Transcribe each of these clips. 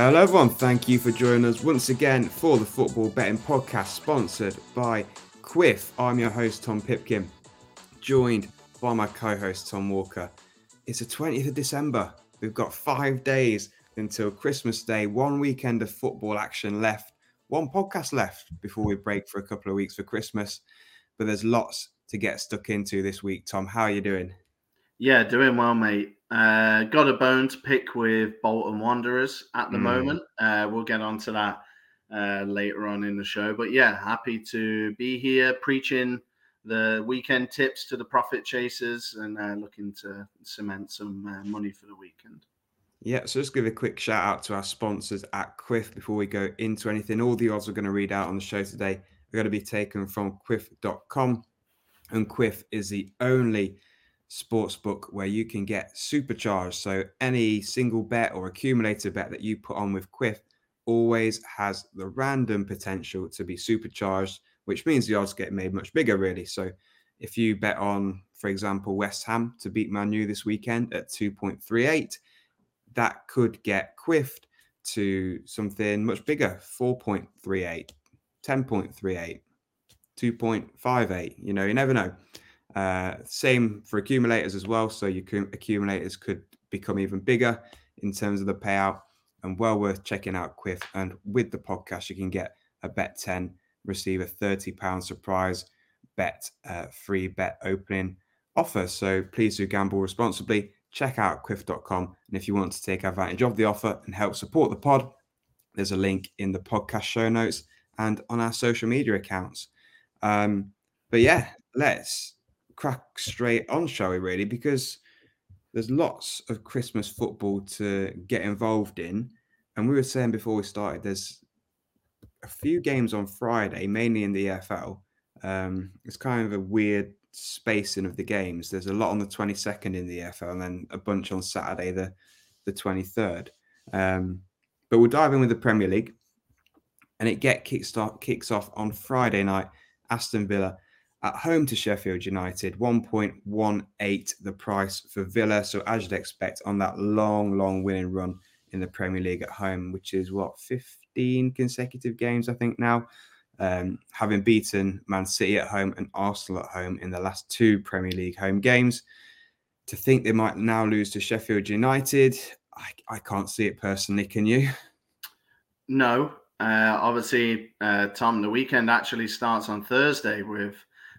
Hello, everyone. Thank you for joining us once again for the Football Betting Podcast, sponsored by Kwiff. I'm your host, Tom Pipkin, joined by my co host, Tom Walker. It's the 20th of December. We've got five days until Christmas Day, one weekend of football action left, one podcast left before we break for a couple of weeks for Christmas. But there's lots to get stuck into this week. Tom, how are you doing? Yeah, doing well, mate. Uh, got a bone to pick with Bolton Wanderers at the Mm. moment. Uh, we'll get onto that uh, later on in the show. But yeah, happy to be here preaching the weekend tips to the profit chasers and uh, looking to cement some uh, money for the weekend. Yeah, so just give a quick shout out to our sponsors at Kwiff before we go into anything. All the odds we're going to read out on the show today are going to be taken from kwiff.com. And Kwiff is the only sports book where you can get supercharged. So any single bet or accumulator bet that you put on with Kwiff always has the random potential to be supercharged, which means the odds get made much bigger, really. So if you bet on, for example, West Ham to beat Man U this weekend at 2.38, that could get kwiffed to something much bigger 4.38, 10.38, 2.58. You know, you never know. Uh, same for accumulators as well. So your cum- accumulators could become even bigger in terms of the payout and well worth checking out Kwiff. And with the podcast, you can get a bet 10, receive a £30 surprise bet, uh, free bet opening offer. So please do gamble responsibly. Check out kwiff.com. And if you want to take advantage of the offer and help support the pod, there's a link in the podcast show notes and on our social media accounts. Um, but yeah, let's crack straight on, shall we, really? Because there's lots of Christmas football to get involved in. And we were saying before we started, there's a few games on Friday, mainly in the EFL. Um, it's kind of a weird spacing of the games. There's a lot on the 22nd in the EFL and then a bunch on Saturday, the, the 23rd. Um, but we'll dive in with the Premier League. And it get kickstart kicks off on Friday night. Aston Villa at home to Sheffield United, 1.18 the price for Villa. So as you'd expect on that long, long winning run in the Premier League at home, which is what 15 consecutive games, I think now. Um, having beaten Man City at home and Arsenal at home in the last two Premier League home games. To think they might now lose to Sheffield United, I, I can't see it personally. Can you? No, uh, obviously, uh, Tom, the weekend actually starts on Thursday with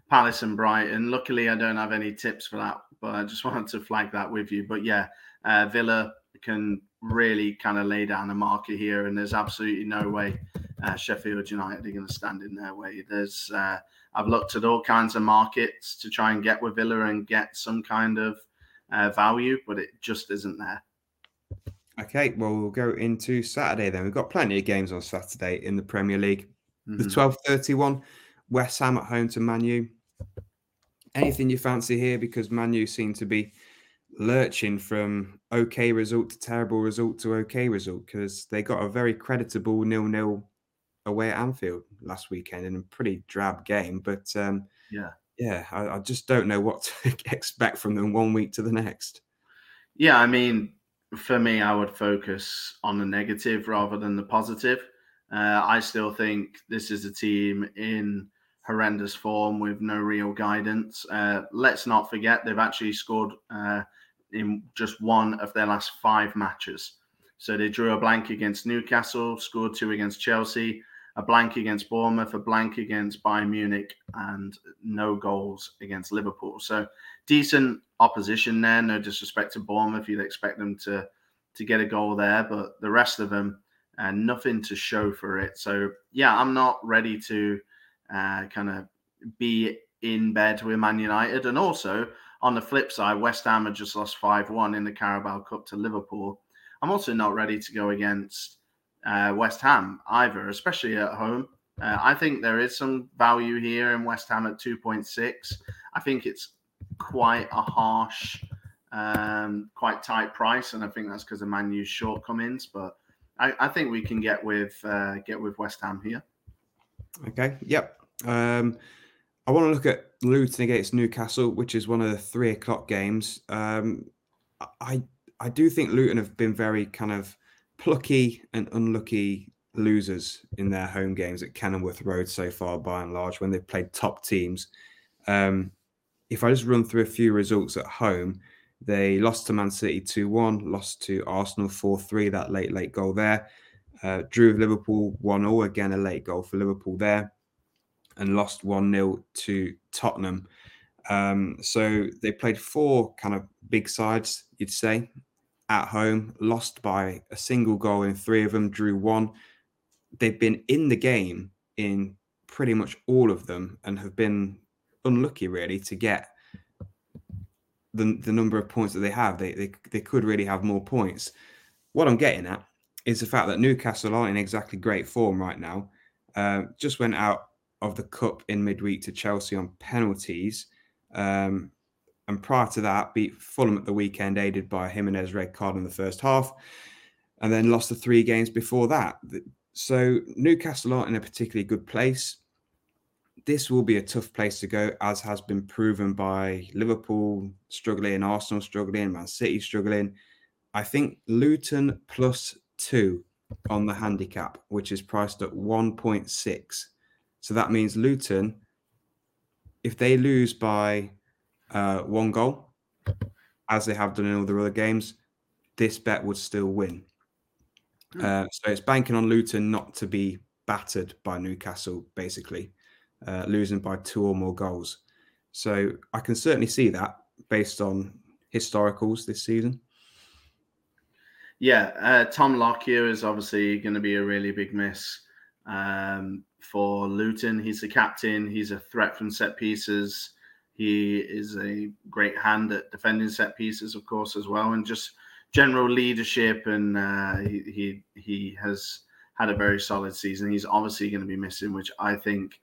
Palace and Brighton. Luckily, I don't have any tips for that, but I just wanted to flag that with you. But yeah, uh, Villa can really kind of lay down a marker here, and there's absolutely no way uh, Sheffield United are going to stand in their way. There's uh, I've looked at all kinds of markets to try and get with Villa and get some kind of uh, value, but it just isn't there. Okay, well, we'll go into Saturday then. We've got plenty of games on Saturday in the Premier League. The Mhm. 12.31, West Ham at home to Manu. Anything you fancy here? Because Manu seem to be lurching from okay result to terrible result to okay result because they got a very creditable nil-nil away at Anfield last weekend in a pretty drab game. But um, Yeah. yeah, I, I just don't know what to expect from them one week to the next. Yeah, I mean, for me, I would focus on the negative rather than the positive. Uh, I still think this is a team in horrendous form with no real guidance. Uh, let's not forget they've actually scored uh, in just one of their last five matches. So they drew a blank against Newcastle, scored two against Chelsea, a blank against Bournemouth, a blank against Bayern Munich, and no goals against Liverpool. So decent opposition there. No disrespect to Bournemouth, you'd expect them to to get a goal there, but the rest of them, uh, nothing to show for it. So yeah, I'm not ready to uh, kind of be in bed with Man United. And also on the flip side, West Ham had just lost five one in the Carabao Cup to Liverpool. I'm also not ready to go against uh, West Ham either, especially at home. Uh, I think there is some value here in West Ham at 2.6. I think it's quite a harsh, um, quite tight price, and I think that's because of Man U's shortcomings. But I, I think we can get with uh, get with West Ham here. Okay. Yep. Um, I want to look at Luton against Newcastle, which is one of the three o'clock games. Um, I I do think Luton have been very kind of plucky and unlucky losers in their home games at Kenilworth Road so far, by and large, when they've played top teams. Um, if I just run through a few results at home, they lost to Man City 2 1, lost to Arsenal 4 3, that late, late goal there. Uh, drew with Liverpool 1 0, again, a late goal for Liverpool there, and lost 1 0 to Tottenham. Um, so they played four kind of big sides, you'd say, at home, lost by a single goal in three of them, drew one. They've been in the game in pretty much all of them and have been unlucky, really, to get the, the number of points that they have. They, they, they could really have more points. What I'm getting at is the fact that Newcastle aren't in exactly great form right now. Uh, just went out of the cup in midweek to Chelsea on penalties. Um, and prior to that, beat Fulham at the weekend, aided by Jimenez red card in the first half, and then lost the three games before that. So Newcastle aren't in a particularly good place. This will be a tough place to go, as has been proven by Liverpool struggling, Arsenal struggling, Man City struggling. I think Luton plus two on the handicap, which is priced at 1.6. So that means Luton, if they lose by uh, one goal, as they have done in all the other games, this bet would still win. Hmm. Uh, so it's banking on Luton not to be battered by Newcastle, basically, uh, losing by two or more goals. So I can certainly see that based on historicals this season. Yeah, uh, Tom Lockyer is obviously going to be a really big miss um, for Luton. He's the captain. He's a threat from set pieces. He is a great hand at defending set pieces, of course, as well, and just general leadership. And uh, he, he he has had a very solid season. He's obviously going to be missing, which I think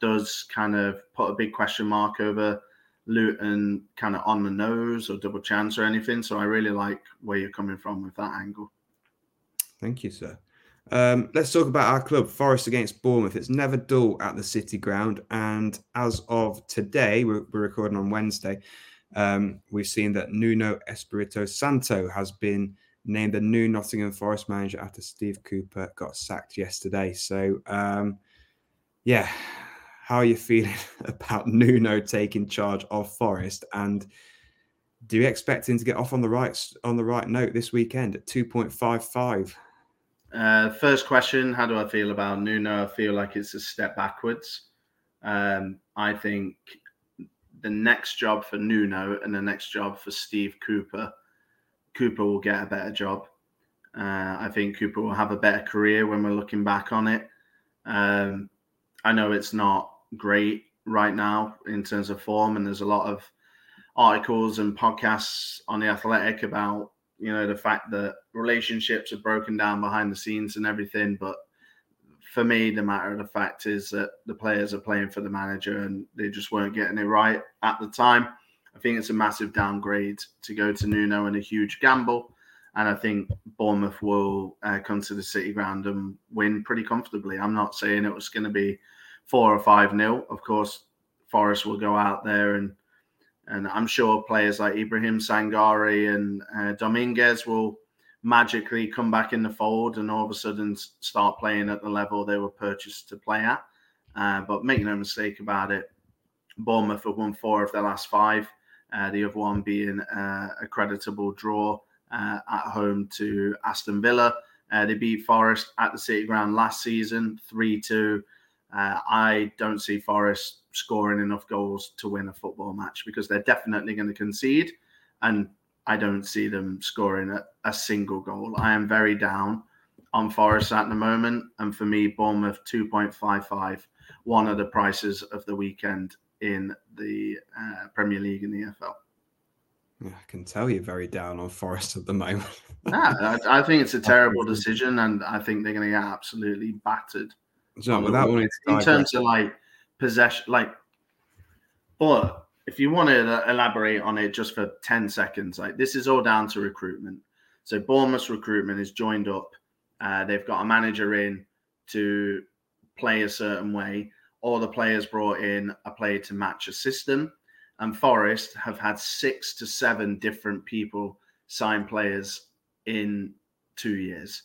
does kind of put a big question mark over Luton kind of on the nose or double chance or anything. So I really like where you're coming from with that angle. Thank you, sir. Um, let's talk about our club, Forest against Bournemouth. It's never dull at the City Ground, and as of today, we're, we're recording on Wednesday. Um, we've seen that Nuno Espirito Santo has been named the new Nottingham Forest manager after Steve Cooper got sacked yesterday. So, um, yeah, how are you feeling about Nuno taking charge of Forest? And do you expect him to get off on the right on the right note this weekend at two point five five? Uh, first question: How do I feel about Nuno? I feel like it's a step backwards. Um, I think the next job for Nuno and the next job for Steve Cooper, Cooper will get a better job. Uh, I think Cooper will have a better career when we're looking back on it. Um, I know it's not great right now in terms of form, and there's a lot of articles and podcasts on the Athletic about you know the fact that relationships are broken down behind the scenes and everything. But for me, the matter of the fact is that the players are playing for the manager, and they just weren't getting it right at the time. I think it's a massive downgrade to go to Nuno and a huge gamble. And I think Bournemouth will uh, come to the City Ground and win pretty comfortably. I'm not saying it was going to be four or five nil. Of course, Forest will go out there and and I'm sure players like Ibrahim Sangaré and uh, Dominguez will magically come back in the fold and all of a sudden start playing at the level they were purchased to play at. Uh, but make no mistake about it, Bournemouth have won four of their last five. Uh, the other one being uh, a creditable draw uh, at home to Aston Villa. Uh, they beat Forest at the City Ground last season, 3 2. Uh, I don't see Forest scoring enough goals to win a football match because they're definitely going to concede. And I don't see them scoring a, a single goal. I am very down on Forest at the moment. And for me, Bournemouth 2.55, one of the prices of the weekend in the uh, Premier League in the EFL. I can tell you're very down on Forest at the moment. yeah, I, I, think it's a terrible decision, and I think they're going to get absolutely battered so wanting to in terms of like possession, like, but if you want to elaborate on it just for 10 seconds, like this is all down to recruitment. So Bournemouth's recruitment is joined up. Uh, they've got a manager in to play a certain way. All the players brought in a player to match a system. And Forest have had six to seven different people sign players in two years.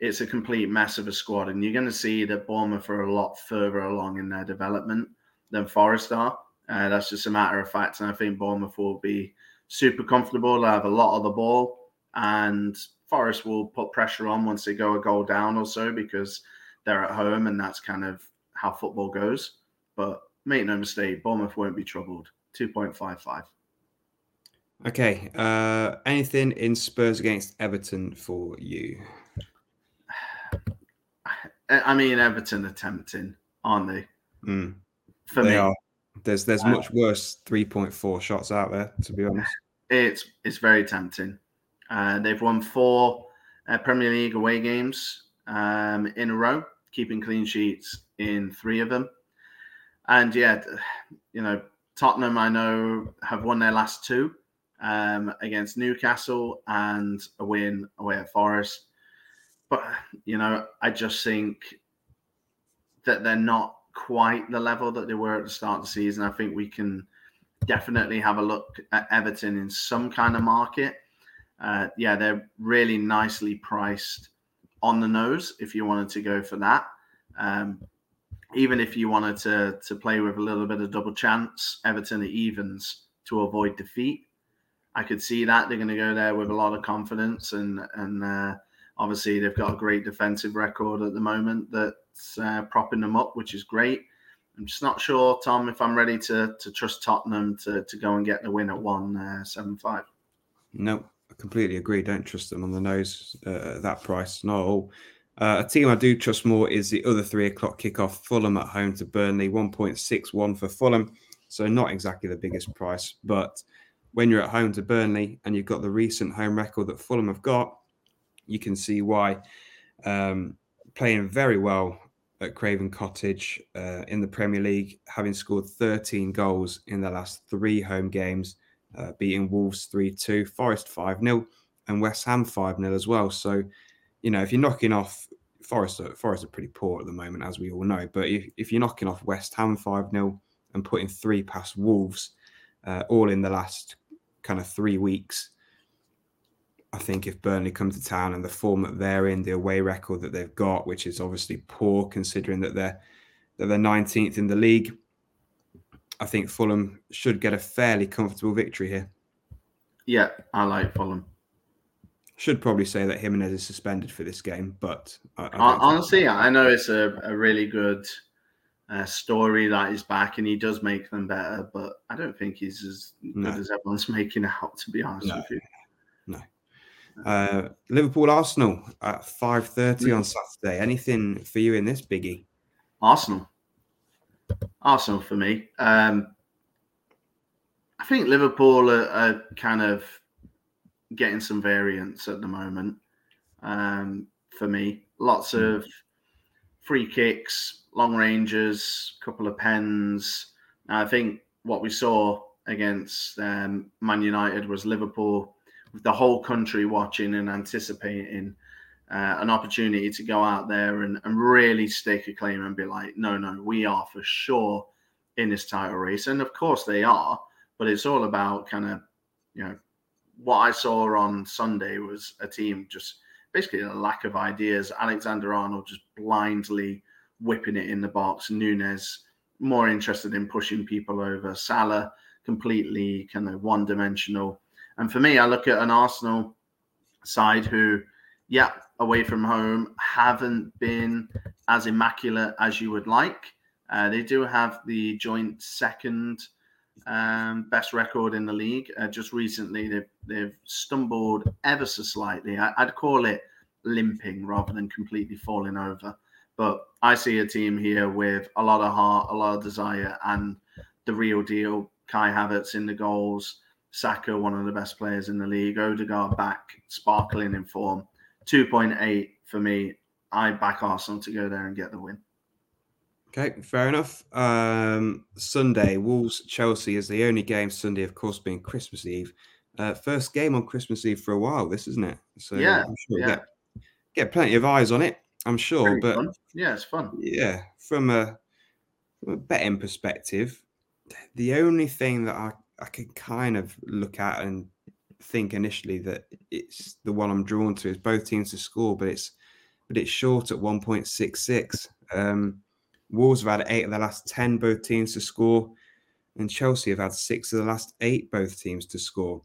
It's a complete mess of a squad, and you're going to see that Bournemouth are a lot further along in their development than Forest are. Uh, that's just a matter of fact, and I think Bournemouth will be super comfortable. They'll have a lot of the ball, and Forest will put pressure on once they go a goal down or so because they're at home, and that's kind of how football goes. But make no mistake, Bournemouth won't be troubled. Two point five five. Okay. Uh, anything in Spurs against Everton for you? I mean, Everton are tempting, aren't they? Mm, For they me, are. There's there's Uh, much worse 3.4 shots out there, to be honest. it's it's very tempting. Uh, they've won four uh, Premier League away games um, in a row, keeping clean sheets in three of them. And yeah, you know, Tottenham, I know, have won their last two um, against Newcastle and a win away at Forest. But, you know, I just think that they're not quite the level that they were at the start of the season. I think we can definitely have a look at Everton in some kind of market. Uh, yeah, they're really nicely priced on the nose if you wanted to go for that. Um, even if you wanted to to play with a little bit of double chance, Everton at evens to avoid defeat. I could see that they're going to go there with a lot of confidence, and and uh, obviously they've got a great defensive record at the moment that's uh, propping them up, which is great. I'm just not sure, Tom, if I'm ready to to trust Tottenham to to go and get the win at one uh, seven five. No, I completely agree. Don't trust them on the nose uh, at that price. Not all. Uh, a team I do trust more is the other three o'clock kickoff. Fulham at home to Burnley, 1.61 for Fulham. So not exactly the biggest price, but when you're at home to Burnley and you've got the recent home record that Fulham have got, you can see why. Um, playing very well at Craven Cottage uh, in the Premier League, having scored 13 goals in the last three home games, uh, beating Wolves 3 2, Forest 5 0, and West Ham 5 0 as well. So, you know, if you're knocking off Forest, are- Forest are pretty poor at the moment, as we all know. But if, if you're knocking off West Ham 5 0 and putting three past Wolves, uh, all in the last kind of three weeks, I think if Burnley come to town and the form that they're in, the away record that they've got, which is obviously poor considering that they're that they're 19th in the league, I think Fulham should get a fairly comfortable victory here. Yeah, I like Fulham. Should probably say that Jimenez is suspended for this game, but I, I don't Hon- think- Honestly, I know it's a, a really good uh, story that he's back and he does make them better, but I don't think he's as No. good as everyone's making out. To be honest No. with you, uh, Liverpool Arsenal at 5:30 Mm. on Saturday. Anything for you in this biggie? Arsenal, Arsenal for me. Um, I think Liverpool are, are kind of getting some variance at the moment. Um, for me, lots Mm. of free kicks, long ranges, couple of pens. I think what we saw against um, Man United was Liverpool the whole country watching and anticipating uh, an opportunity to go out there and, and really stake a claim and be like, no, no, we are for sure in this title race. And of course they are, but it's all about kind of, you know, what I saw on Sunday was a team just basically a lack of ideas. Alexander Arnold just blindly whipping it in the box. Núñez more interested in pushing people over. Salah completely kind of one dimensional. And for me, I look at an Arsenal side who, yeah, away from home, haven't been as immaculate as you would like. Uh, they do have the joint second um, best record in the league. Uh, just recently, they've, they've stumbled ever so slightly. I, I'd call it limping rather than completely falling over. But I see a team here with a lot of heart, a lot of desire, and the real deal. Kai Havertz in the goals, Saka, one of the best players in the league, Odegaard back, sparkling in form. 2.8 for me. I back Arsenal to go there and get the win. Okay, fair enough. Um, Sunday, Wolves Chelsea is the only game Sunday, of course, being Christmas Eve. Uh, first game on Christmas Eve for a while, this isn't it? So Yeah, I'm sure yeah. get, get plenty of eyes on it. I'm sure, Very but fun. yeah, it's fun. yeah, from a, from a betting perspective, the only thing that I, I can kind of look at and think initially that it's the one I'm drawn to is both teams to score, but it's but it's short at 1.66. Um, Wolves have had eight of the last 10 both teams to score, and Chelsea have had six of the last eight both teams to score.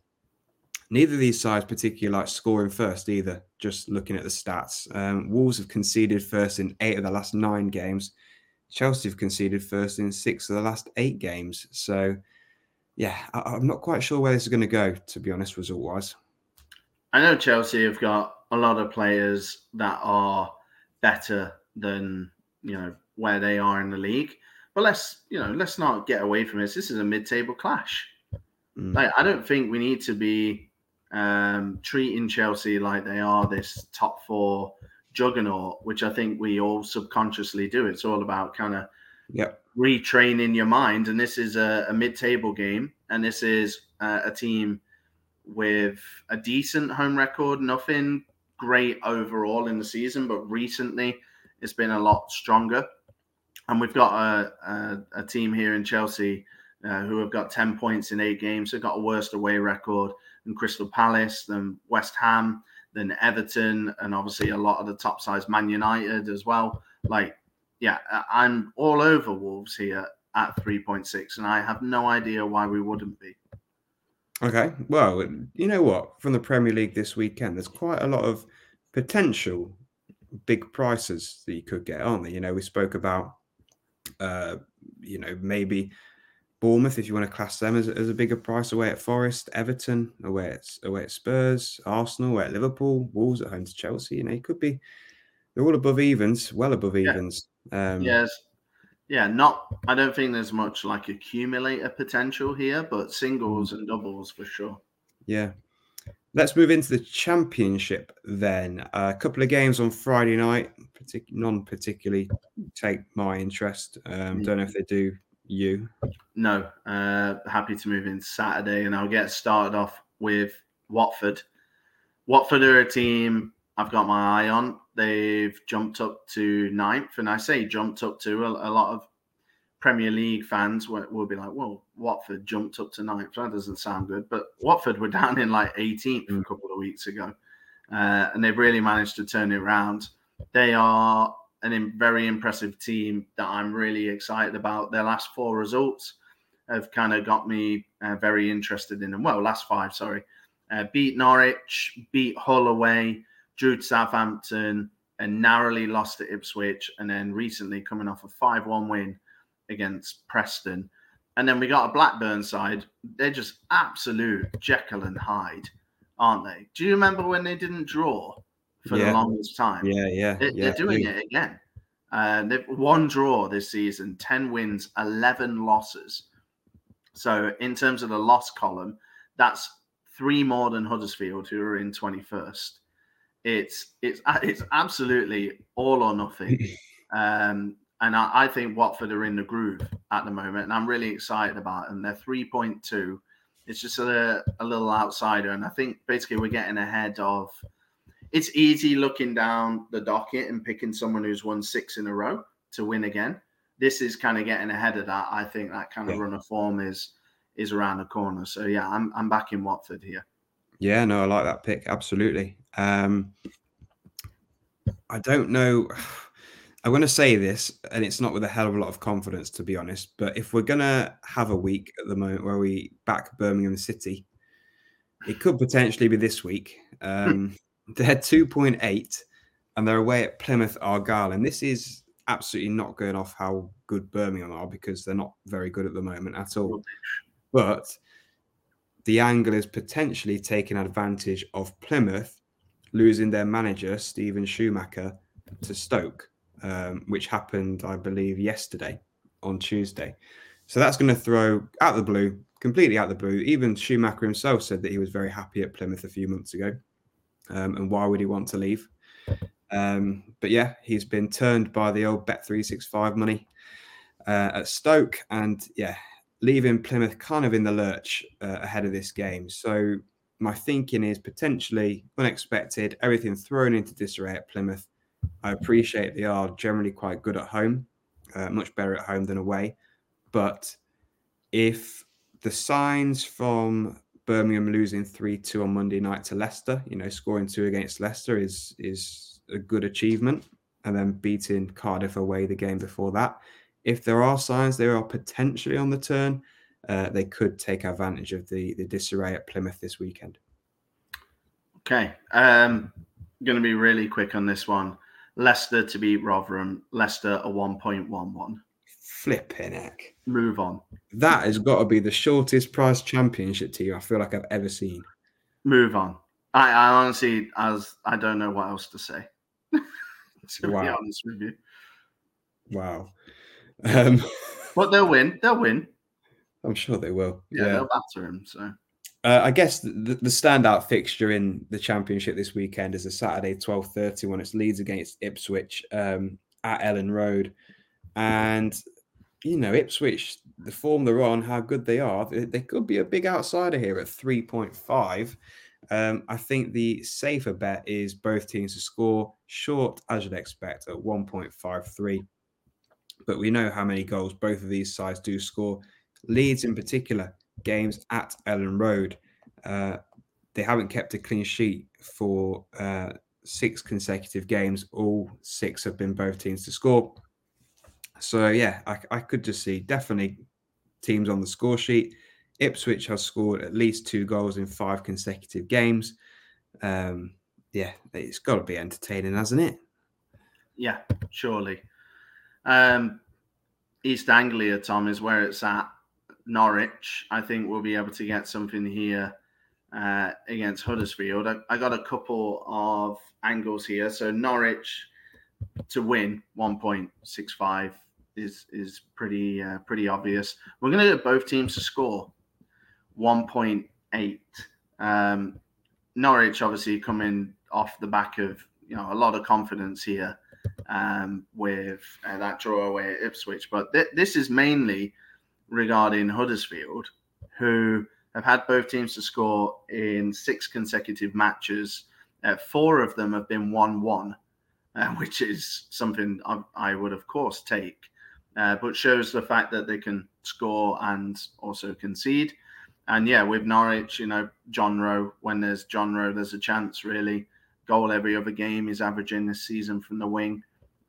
Neither of these sides particularly like scoring first either, just looking at the stats. Um, Wolves have conceded first in eight of the last nine games. Chelsea have conceded first in six of the last eight games. So, yeah, I, am not quite sure where this is going to go, to be honest, result wise. I know Chelsea have got a lot of players that are better than, you know, where they are in the league. But let's, you know, let's not get away from this. This is a mid-table clash. Mm. Like, I don't think we need to be um, treating Chelsea like they are this top four juggernaut, which I think we all subconsciously do. It's all about kind of yep. Retraining your mind. And this is a, a mid table game, and this is uh, a team with a decent home record, nothing great overall in the season, but recently it's been a lot stronger. And we've got a, a, a team here in Chelsea uh, who have got 10 points in eight games. They've got a worst away record than Crystal Palace, than West Ham, than Everton, and obviously a lot of the top size Man United as well. Like, yeah, I'm all over Wolves here at 3.6, and I have no idea why we wouldn't be. Okay. Well, you know what? From the Premier League this weekend, there's quite a lot of potential big prices that you could get, aren't there? You know, we spoke about, uh, you know, maybe Bournemouth, if you want to class them as, as a bigger price, away at Forest, Everton, away at away at Spurs, Arsenal, away at Liverpool, Wolves at home to Chelsea. You know, it could be they're all above evens, well above yeah. evens. Um, yes, yeah, not. I don't think there's much like accumulator potential here, but singles mm. and doubles for sure. Yeah. Let's move into the championship then. Uh, a couple of games on Friday night, partic- non particularly take my interest. Um, mm. Don't know if they do you? No. Uh, happy to move into Saturday, and I'll get started off with Watford. Watford are a team I've got my eye on. They've jumped up to ninth, and I say jumped up to a, a lot of Premier League fans will, will, be like, "Well, Watford jumped up to ninth. That doesn't sound good." But Watford were down in like 18th mm. a couple of weeks ago, uh, and they've really managed to turn it around. They are an very impressive team that I'm really excited about. Their last four results have kind of got me uh, very interested in them. Well, last five, sorry. Uh, beat Norwich, beat Hull away, drew to Southampton, and narrowly lost to Ipswich, and then recently coming off a 5 1 win against Preston. And then we got a Blackburn side. They're just absolute Jekyll and Hyde, aren't they? Do you remember when they didn't draw? for yeah. the longest time. Yeah, yeah. They, yeah. are doing it again. Uh, they've one draw this season, 10 wins, 11 losses. So, in terms of the loss column, that's three more than Huddersfield, who are in 21st. It's it's it's absolutely all or nothing. um, and I, I, think Watford are in the groove at the moment, and I'm really excited about them. They're 3.2. It's just a, a little outsider, and I think basically we're getting ahead of it's easy looking down the docket and picking someone who's won six in a row to win again. This is kind of getting ahead of that. I think that kind of yeah. run of form is is around the corner. So yeah, I'm I'm back in Watford here. Yeah, no, I like that pick absolutely. Um, I don't know. I'm going to say this, and it's not with a hell of a lot of confidence, to be honest. But if we're going to have a week at the moment where we back Birmingham City, it could potentially be this week. Um, they're 2.8 and they're away at Plymouth Argyle. And this is absolutely not going off how good Birmingham are because they're not very good at the moment at all. But the angle is potentially taking advantage of Plymouth losing their manager, Steven Schumacher, to Stoke, um, which happened, I believe, yesterday on Tuesday. So that's going to throw out the blue, completely out the blue. Even Schumacher himself said that he was very happy at Plymouth a few months ago. Um, and why would he want to leave? Um, but yeah, he's been turned by the old Bet365 money uh, at Stoke. And yeah, leaving Plymouth kind of in the lurch uh, ahead of this game. So my thinking is potentially unexpected, everything thrown into disarray at Plymouth. I appreciate they are generally quite good at home, uh, much better at home than away. But if the signs from Birmingham losing three two on Monday night to Leicester. You know, scoring two against Leicester is is a good achievement, and then beating Cardiff away the game before that. If there are signs they are potentially on the turn, uh, they could take advantage of the the disarray at Plymouth this weekend. Okay, um, going to be really quick on this one. Leicester to beat Rotherham. Leicester a one point one one. Flipping heck. Move on. That has got to be the shortest price championship team I feel like I've ever seen. Move on. I, I honestly, as I don't know what else to say. to Wow. be honest with you, Wow. Um, but they'll win. They'll win. I'm sure they will. Yeah, they'll batter him. So Uh, I guess the, the standout fixture in the championship this weekend is a Saturday 12:30 when it's Leeds against Ipswich um, at Elland Road, and you know Ipswich, the form they're on, how good they are, they, they could be a big outsider here at 3.5. Um, I think the safer bet is both teams to score short, as you'd expect, at 1.53. But we know how many goals both of these sides do score. Leeds, in particular, games at Elland Road. Uh, they haven't kept a clean sheet for uh, six consecutive games. All six have been both teams to score. So yeah, I, I could just see definitely teams on the score sheet. Ipswich has scored at least two goals in five consecutive games. Um, yeah, it's got to be entertaining, hasn't it? yeah, surely. Um, East Anglia, Tom, is where it's at. Norwich, I think we'll be able to get something here uh, against Huddersfield. I, I got a couple of angles here. So Norwich to win 1.65 is is pretty uh, pretty obvious. We're going to get both teams to score 1.8. Um, Norwich obviously coming off the back of you know a lot of confidence here um, with uh, that draw away at Ipswich. But th- this is mainly regarding Huddersfield, who have had both teams to score in six consecutive matches. Uh, four of them have been 1 1, uh, which is something I, I would, of course, take, uh, but shows the fact that they can score and also concede. And yeah, with Norwich, you know, John Rowe, when there's John Rowe, there's a chance really. Goal every other game is averaging this season from the wing,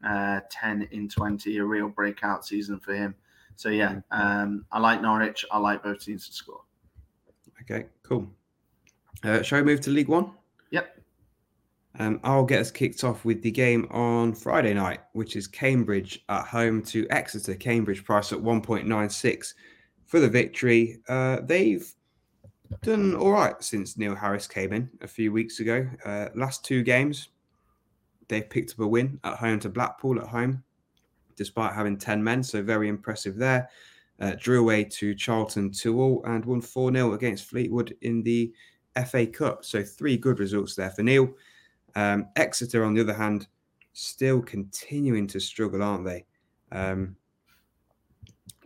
uh, 10 in 20, a real breakout season for him. So yeah, um, I like Norwich. I like both teams to score. Okay, cool. Uh, shall we move to League One? Yep. Um, I'll get us kicked off with the game on Friday night, which is Cambridge at home to Exeter. Cambridge price at 1.96 for the victory. Uh, they've done all right since Neil Harris came in a few weeks ago. Uh, last two games, they've picked up a win at home to Blackpool at home, despite having 10 men. So very impressive there. Uh, drew away to Charlton 2 all and won 4 0 against Fleetwood in the FA Cup. So three good results there for Neil. Um, Exeter, on the other hand, still continuing to struggle, aren't they? Um,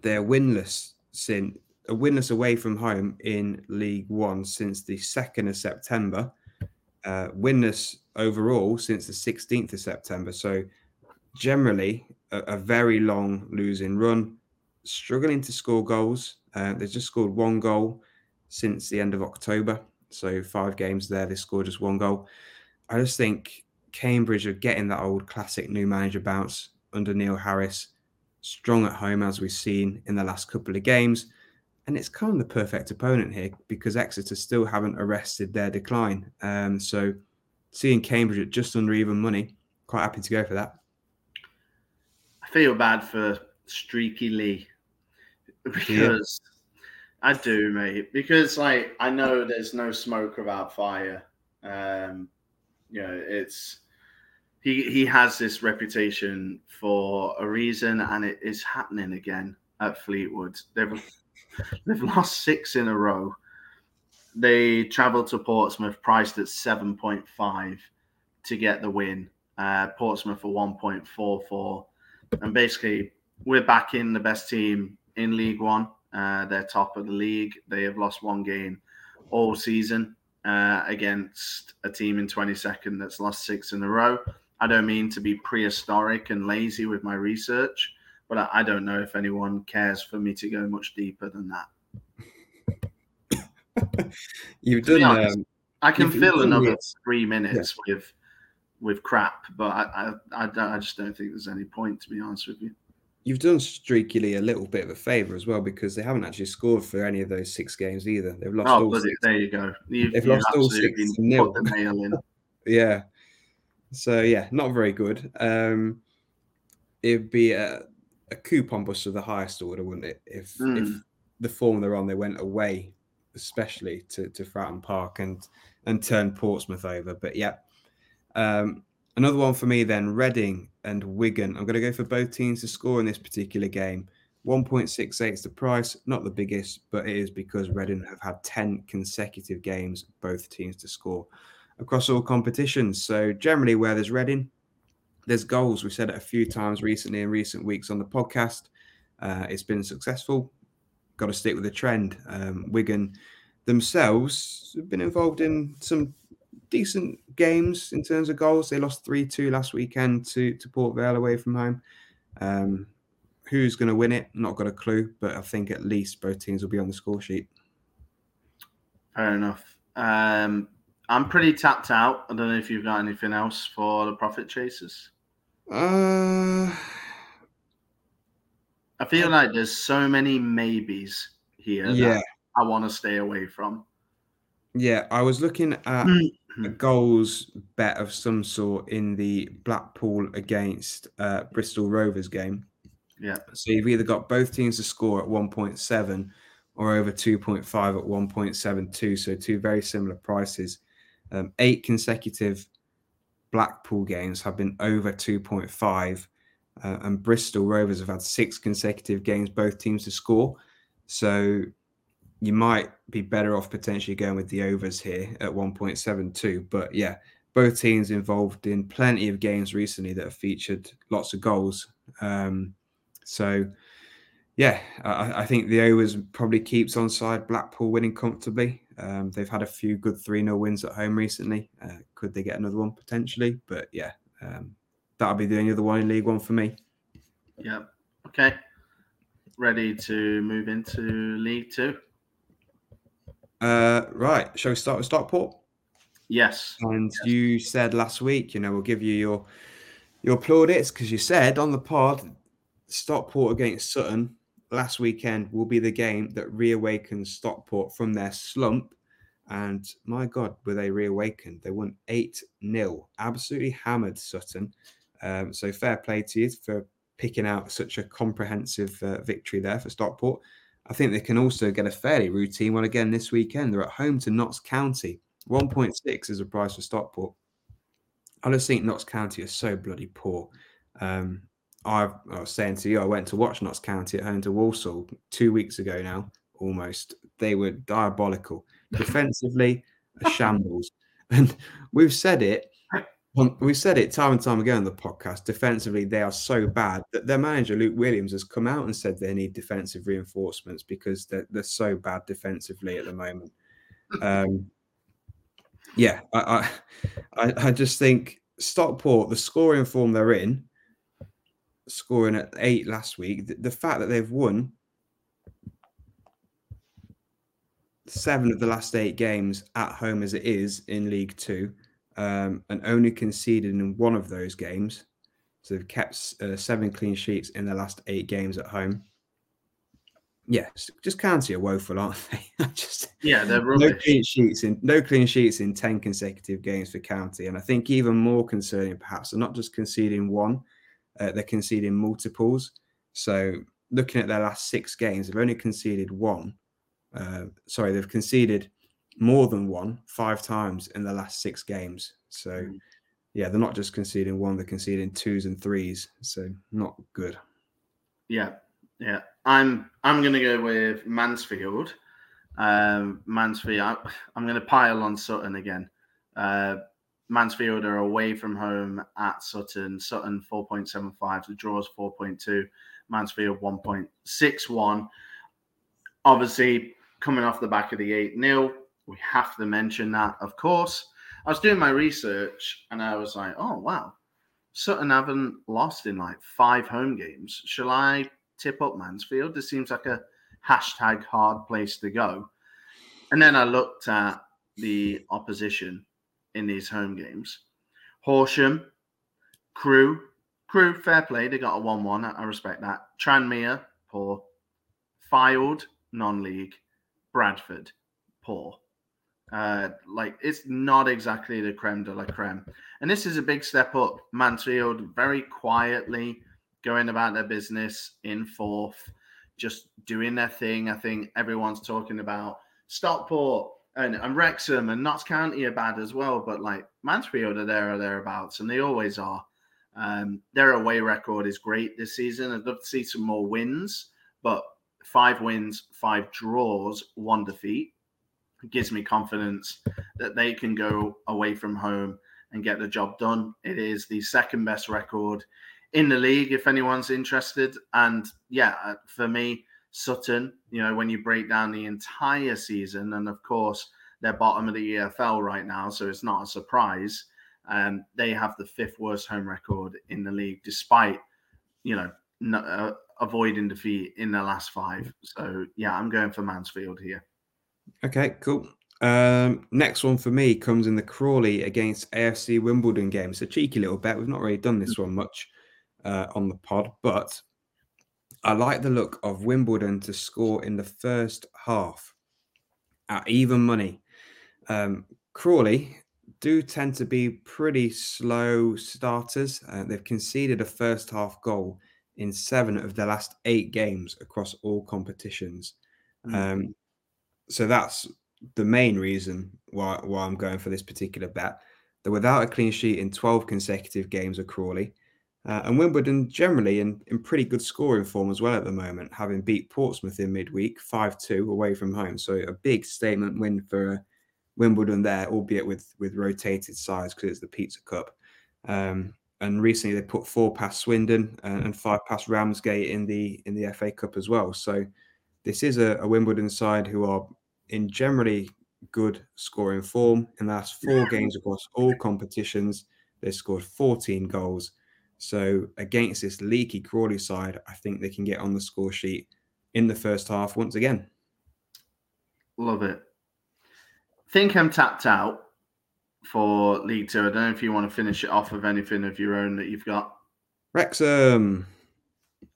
they're winless since a winless away from home in League One since the second of September. Uh, winless overall since the 16th of September. So generally a, a very long losing run, struggling to score goals. Uh, they've just scored one goal since the end of October. So five games there, they scored just one goal. I just think Cambridge are getting that old classic new manager bounce under Neil Harris, strong at home as we've seen in the last couple of games. And it's kind of the perfect opponent here because Exeter still haven't arrested their decline. Um, so seeing Cambridge at just under even money, quite happy to go for that. I feel bad for Streaky Lee because I do, mate. Because like I know there's no smoke without fire. Um, you know, it's he he has this reputation for a reason, and it is happening again at Fleetwood. They've they've lost six in a row. They travelled to Portsmouth, priced at seven point five to get the win. Uh, Portsmouth for one point four four, and basically we're back in the best team in League One. Uh, they're top of the league. They have lost one game all season uh, against a team in 22nd that's lost six in a row. I don't mean to be prehistoric and lazy with my research, but I, I don't know if anyone cares for me to go much deeper than that. You've To done. honest, Um, I can fill another three minutes with with crap. But I, I, I, I just don't think there's any point to be honest with you. You've done Streaky Lee a little bit of a favour as well because they haven't actually scored for any of those six games either. They've lost. Oh, all six. there you go. You've, They've you've lost all six nil. put the nail in. Yeah. So yeah, not very good. Um, it'd be a, a coupon bust of the highest order, wouldn't it? If if Mm. the form they're on, they went away, especially to to Fratton Park and and turned Portsmouth over. But yeah, um, another one for me then: Reading and Wigan. I'm going to go for both teams to score in this particular game. 1.68 is the price, not the biggest, but it is because Reading have had 10 consecutive games, both teams to score across all competitions. So generally, where there's Reading, there's goals. We've said it a few times recently in recent weeks on the podcast. Uh, it's been successful. Got to stick with the trend. Um, Wigan themselves have been involved in some decent games in terms of goals. They lost 3 2 last weekend to, to Port Vale away from home. Um, who's going to win it? Not got a clue, but I think at least both teams will be on the score sheet. Fair enough. Um, I'm pretty tapped out. I don't know if you've got anything else for the profit chasers. Uh, I feel like there's so many maybes here yeah, that I want to stay away from. Yeah. I was looking at Mm. a goals bet of some sort in the Blackpool against uh, Bristol Rovers game. Yeah. So you've either got both teams to score at 1.7 or over 2.5 at 1.72. So two very similar prices. Um, eight consecutive Blackpool games have been over 2.5. Uh, and Bristol Rovers have had six consecutive games, both teams to score. So you might be better off potentially going with the overs here at 1.72. But yeah, both teams involved in plenty of games recently that have featured lots of goals. Um, so yeah, I, I think the overs probably keeps on side Blackpool winning comfortably. Um, they've had a few good 3 0 wins at home recently. Uh, could they get another one potentially? But yeah, um, that'll be the only other one in League One for me. Yeah. Okay. Ready to move into League Two? Uh, right, shall we start with Stockport? Yes. And you said last week, you know, we'll give you your your plaudits because you said on the pod, Stockport against Sutton last weekend will be the game that reawakens Stockport from their slump. And my God, were they reawakened? They won 8 0, absolutely hammered Sutton. Um, so fair play to you for picking out such a comprehensive uh, victory there for Stockport. I think they can also get a fairly routine one again this weekend. They're at home to Notts County. 1.6 is the price for Stockport. I just think Notts County is so bloody poor. Um, I've, I was saying to you, I went to watch Notts County at home to Walsall two weeks ago now, almost. They were diabolical. Defensively, a shambles. And we've said it, we've said it time and time again on the podcast. Defensively, they are so bad that their manager, Luke Williams, has come out and said they need defensive reinforcements because they're, they're so bad defensively at the moment. Um, yeah, I, I, I, I just think Stockport, the scoring form they're in, scoring at eight last week, the, the fact that they've won seven of the last eight games at home as it is in League Two, um, and only conceded in one of those games. So they've kept uh, seven clean sheets in their last eight games at home. Yes, just County are woeful, aren't they? just Yeah, they're rubbish. no clean sheets in no clean sheets in 10 consecutive games for county and i think even more concerning perhaps they're not just conceding one uh, they're conceding multiples so looking at their last six games they've only conceded one uh, sorry they've conceded more than one five times in the last six games so Mm. yeah they're not just conceding one they're conceding twos and threes so not good Yeah, yeah. I'm I'm gonna go with Mansfield. Um, Mansfield. I, I'm gonna pile on Sutton again. Uh, Mansfield are away from home at Sutton. Sutton 4.75. The draws 4.2. Mansfield 1.61. Obviously, coming off the back of the 8 0, we have to mention that, of course. I was doing my research and I was like, oh, wow. Sutton haven't lost in like five home games. Shall I tip up Mansfield? This seems like a hashtag hard place to go. And then I looked at the opposition in these home games. Horsham, Crewe, Crewe, fair play. They got a 1 1. I respect that. Tranmere, poor. Fylde, non league. Bradford, poor. Uh, like it's not exactly the creme de la creme. And this is a big step up. Mansfield very quietly going about their business in fourth, just doing their thing. I think everyone's talking about Stockport and, and Wrexham and Notts County are bad as well, but like Mansfield are there or thereabouts, and they always are. Um, their away record is great this season. I'd love to see some more wins, but five wins, five draws, one defeat gives me confidence that they can go away from home and get the job done. It is the second best record in the league, if anyone's interested. And yeah, uh, for me, Sutton, you know, when you break down the entire season, and of course, they're bottom of the EFL right now, so it's not a surprise. Um, they have the fifth worst home record in the league, despite, you know, no, uh, avoiding defeat in the last five. So yeah, I'm going for Mansfield here. Okay, cool. Um, next one for me comes in the Crawley against AFC Wimbledon game. It's a cheeky little bet. We've not really done this one much uh, on the pod, but I like the look of Wimbledon to score in the first half at even money. Um, Crawley do tend to be pretty slow starters. Uh, they've conceded a first half goal in seven of their last eight games across all competitions. Mm. Um, so that's the main reason why why I'm going for this particular bet. They're without a clean sheet in 12 consecutive games of Crawley. Uh, and Wimbledon generally in, in pretty good scoring form as well at the moment, having beat Portsmouth in midweek 5 2 away from home. So a big statement win for Wimbledon there, albeit with, with rotated sides because it's the Pizza Cup. Um, and recently they put four past Swindon and, and, five past Ramsgate in the in the FA Cup as well. So this is a, a Wimbledon side who are in generally good scoring form. In the last four games across all competitions, they scored 14 goals. So against this leaky Crawley side, I think they can get on the score sheet in the first half once again. Love it. Think I'm tapped out for League Two. I don't know if you want to finish it off with anything of your own that you've got. Wrexham.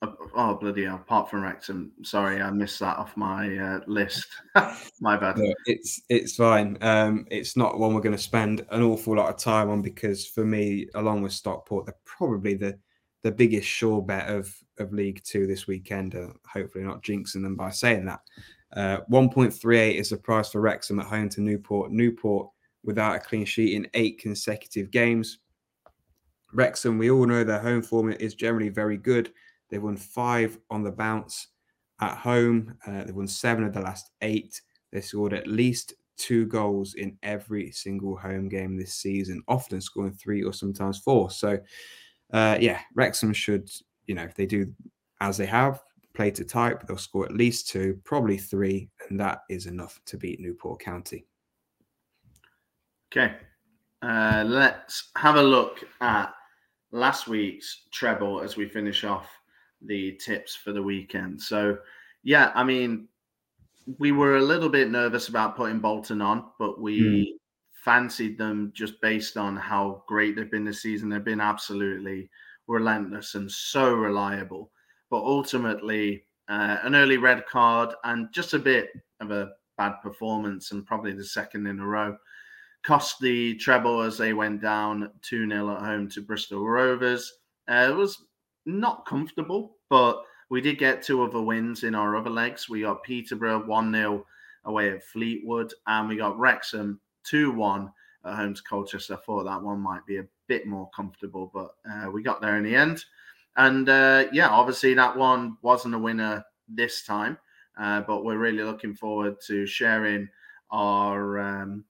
Oh, bloody hell! Apart from Wrexham, sorry, I missed that off my uh, list. my bad. It's it's fine. Um, it's not one we're going to spend an awful lot of time on because for me, along with Stockport, they're probably the the biggest sure bet of of League Two this weekend. Uh, hopefully, not jinxing them by saying that. Uh, 1.38 is the price for Wrexham at home to Newport. Newport without a clean sheet in eight consecutive games. Wrexham, we all know their home form is generally very good. They've won five on the bounce at home. Uh, they've won seven of the last eight. They scored at least two goals in every single home game this season, often scoring three or sometimes four. So, uh, yeah, Wrexham should, you know, if they do as they have, play to type, they'll score at least two, probably three, and that is enough to beat Newport County. Okay. Uh, let's have a look at last week's treble as we finish off the tips for the weekend. So, yeah, I mean, we were a little bit nervous about putting Bolton on, but we mm. fancied them just based on how great they've been this season. They've been absolutely relentless and so reliable. But ultimately, uh, an early red card and just a bit of a bad performance, and probably the second in a row, cost the treble as they went down 2 0 at home to Bristol Rovers. Uh, it was not comfortable, but we did get two other wins in our other legs. We got Peterborough 1 0 away at Fleetwood, and we got Wrexham 2 1 at home to Colchester. I thought that one might be a bit more comfortable, but uh, we got there in the end. And uh, yeah, obviously that one wasn't a winner this time, uh, but we're really looking forward to sharing our um,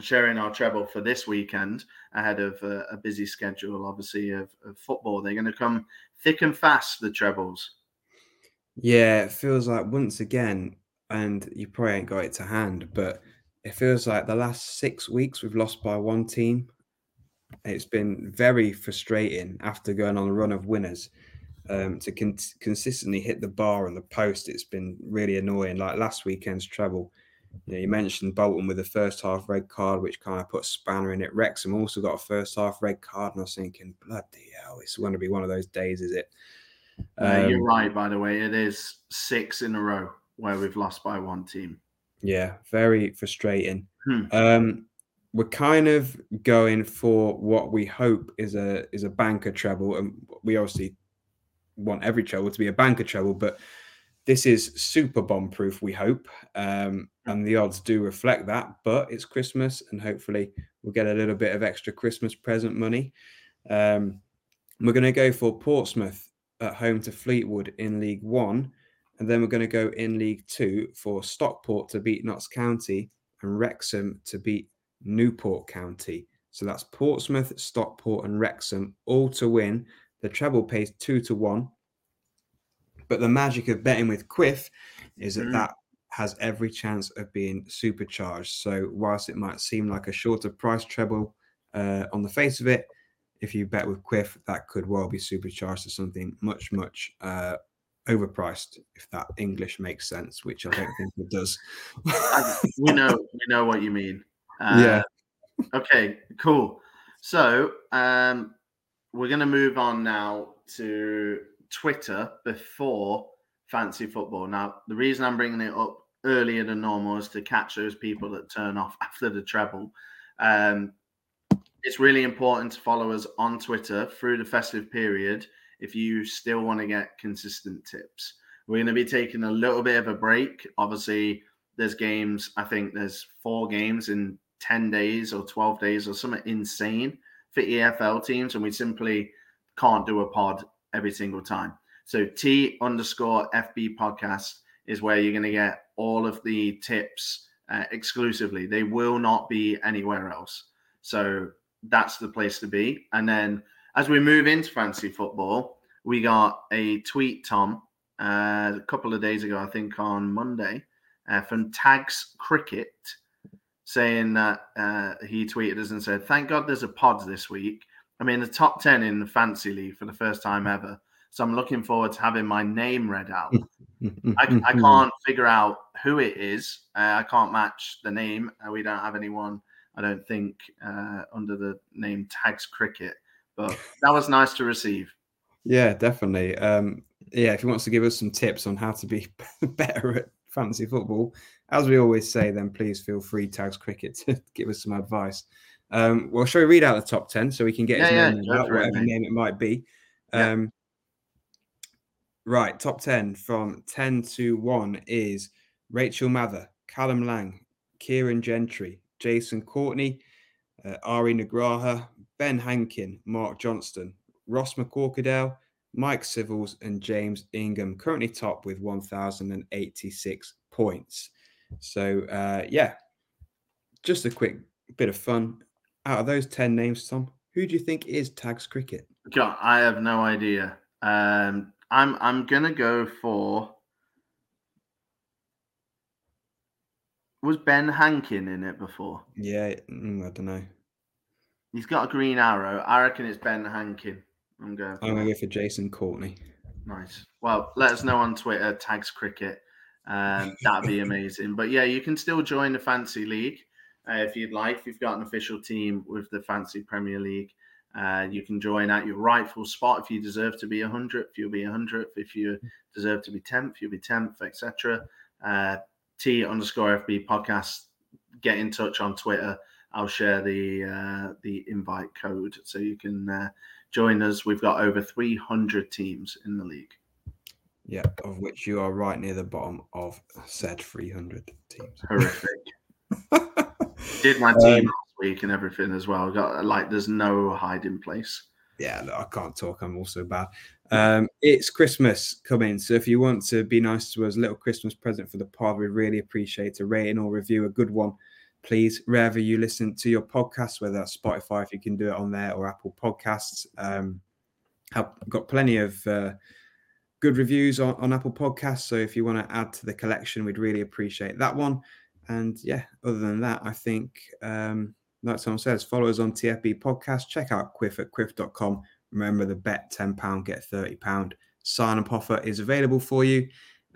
sharing our treble for this weekend ahead of a, a busy schedule, obviously, of, of football. They're going to come thick and fast, the trebles. Yeah, it feels like once again, and you probably ain't got it to hand, but it feels like the last six weeks we've lost by one team. It's been very frustrating after going on a run of winners um, to con- consistently hit the bar and the post. It's been really annoying. Like last weekend's treble, you, know, you mentioned Bolton with the first half red card, which kind of put a spanner in it. Wrexham also got a first half red card, and I was thinking, bloody hell, it's going to be one of those days, is it? Uh, you're um, right, by the way. It is six in a row where we've lost by one team. Yeah, very frustrating. Hmm. Um, we're kind of going for what we hope is a is a banker treble, and we obviously want every treble to be a banker treble, but this is super bomb proof, we hope. Um, and the odds do reflect that, but it's Christmas and hopefully we'll get a little bit of extra Christmas present money. Um, we're going to go for Portsmouth at home to Fleetwood in League One. And then we're going to go in League Two for Stockport to beat Notts County and Wrexham to beat Newport County. So that's Portsmouth, Stockport, and Wrexham all to win. The treble pays two to one. But the magic of betting with Kwiff is that mm. that has every chance of being supercharged. So whilst it might seem like a shorter price treble uh, on the face of it, if you bet with Kwiff, that could well be supercharged to something much, much uh, overpriced, if that English makes sense, which I don't think it does. we know, we know what you mean. Uh, yeah. Okay. Cool. So um, we're going to move on now to Twitter before fancy football. Now, the reason I'm bringing it up earlier than normal is to catch those people that turn off after the treble. Um, it's really important to follow us on Twitter through the festive period if you still want to get consistent tips. We're going to be taking a little bit of a break. Obviously, there's games, I think there's four games in 10 days or 12 days or something insane for EFL teams, and we simply can't do a pod every single time. So T underscore FB podcast is where you're going to get all of the tips uh, exclusively. They will not be anywhere else. So that's the place to be. And then as we move into fantasy football, we got a tweet, Tom, uh, a couple of days ago, I think on Monday, uh, from Tags Cricket, saying that uh, he tweeted us and said, Thank God there's a pod this week. I mean, the top 10 in the Fancy league for the first time ever. So I'm looking forward to having my name read out. I, I, can't figure out who it is. Uh, I can't match the name. Uh, we don't have anyone, I don't think, uh, under the name Tags Cricket. But that was nice to receive. Yeah, definitely. Um, yeah, if he wants to give us some tips on how to be better at fantasy football, as we always say, then please feel free, Tags Cricket, to give us some advice. Um, well, shall we read out the top 10 so we can get his yeah, name out, whatever name it might be? Um, yeah. Right, top 10 from 10 to 1 is Rachel Mather, Callum Lang, Kieran Gentry, Jason Courtney, uh, Ari Nagraha, Ben Hankin, Mark Johnston, Ross McCorkadale, Mike Civils, and James Ingham, currently top with 1,086 points. So, uh, yeah, just a quick bit of fun. Out of those 10 names, Tom, who do you think is Tags Cricket? God, I have no idea. Um, I'm I'm gonna go for. Was Ben Hankin in it before? Yeah, mm, I don't know. He's got a green arrow. I reckon it's Ben Hankin. I'm going. I'm gonna go for Jason Courtney. Nice. Well, let us know on Twitter. Tags cricket. Um, that'd be amazing. But yeah, you can still join the fancy league uh, if you'd like. If you've got an official team with the fancy Premier League, uh, you can join at your rightful spot if you deserve to be 100th, you'll be 100th. If you deserve to be 10th, you'll be 10th, etc. Uh, T underscore FB podcast. Get in touch on Twitter. I'll share the uh, the invite code so you can uh, join us. We've got over 300 teams in the league. Yeah, of which you are right near the bottom of said 300 teams. Horrific. Did my team um, week and everything as well. Got like there's no hiding place. Yeah, look, I can't talk. I'm also bad. Um, it's Christmas coming, so if you want to be nice to us, little Christmas present for the pod, we really appreciate a rating or review, a good one, please. Wherever you listen to your podcast, whether that's Spotify, if you can do it on there, or Apple Podcasts. Um, I've got plenty of uh, good reviews on, on Apple Podcasts, so if you want to add to the collection, we'd really appreciate that one. And yeah, other than that, I think um, like someone says, follow us on TFB Podcast. Check out Kwiff at kwiff.com. Remember the bet £10, get £30 sign up offer is available for you.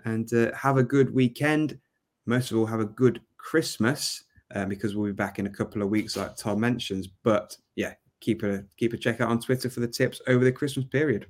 And uh, have a good weekend. Most of all, have a good Christmas um, because we'll be back in a couple of weeks, like Tom mentions. But yeah, keep a keep a check out on Twitter for the tips over the Christmas period.